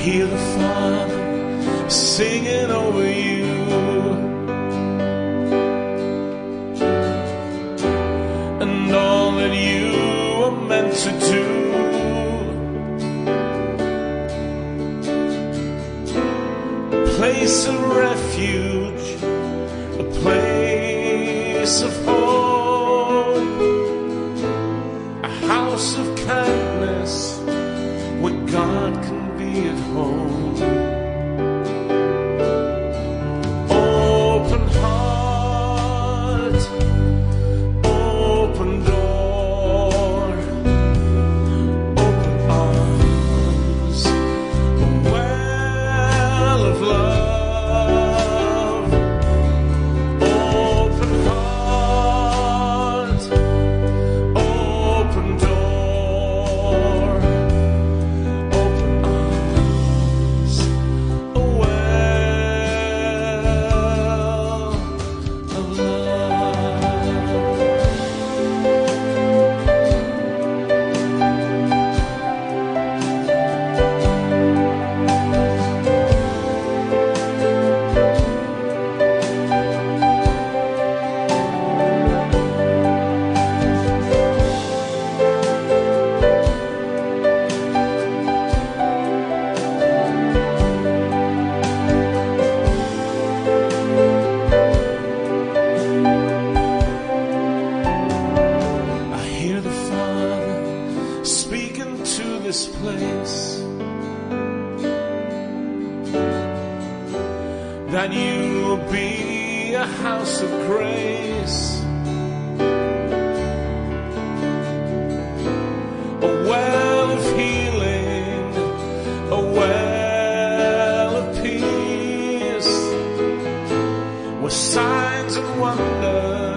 hear the Father singing over you. And all that you are meant to do. A place of refuge, a place of hope, a house of kindness where God can be at home. That you will be a house of grace, a well of healing, a well of peace. Where signs and wonders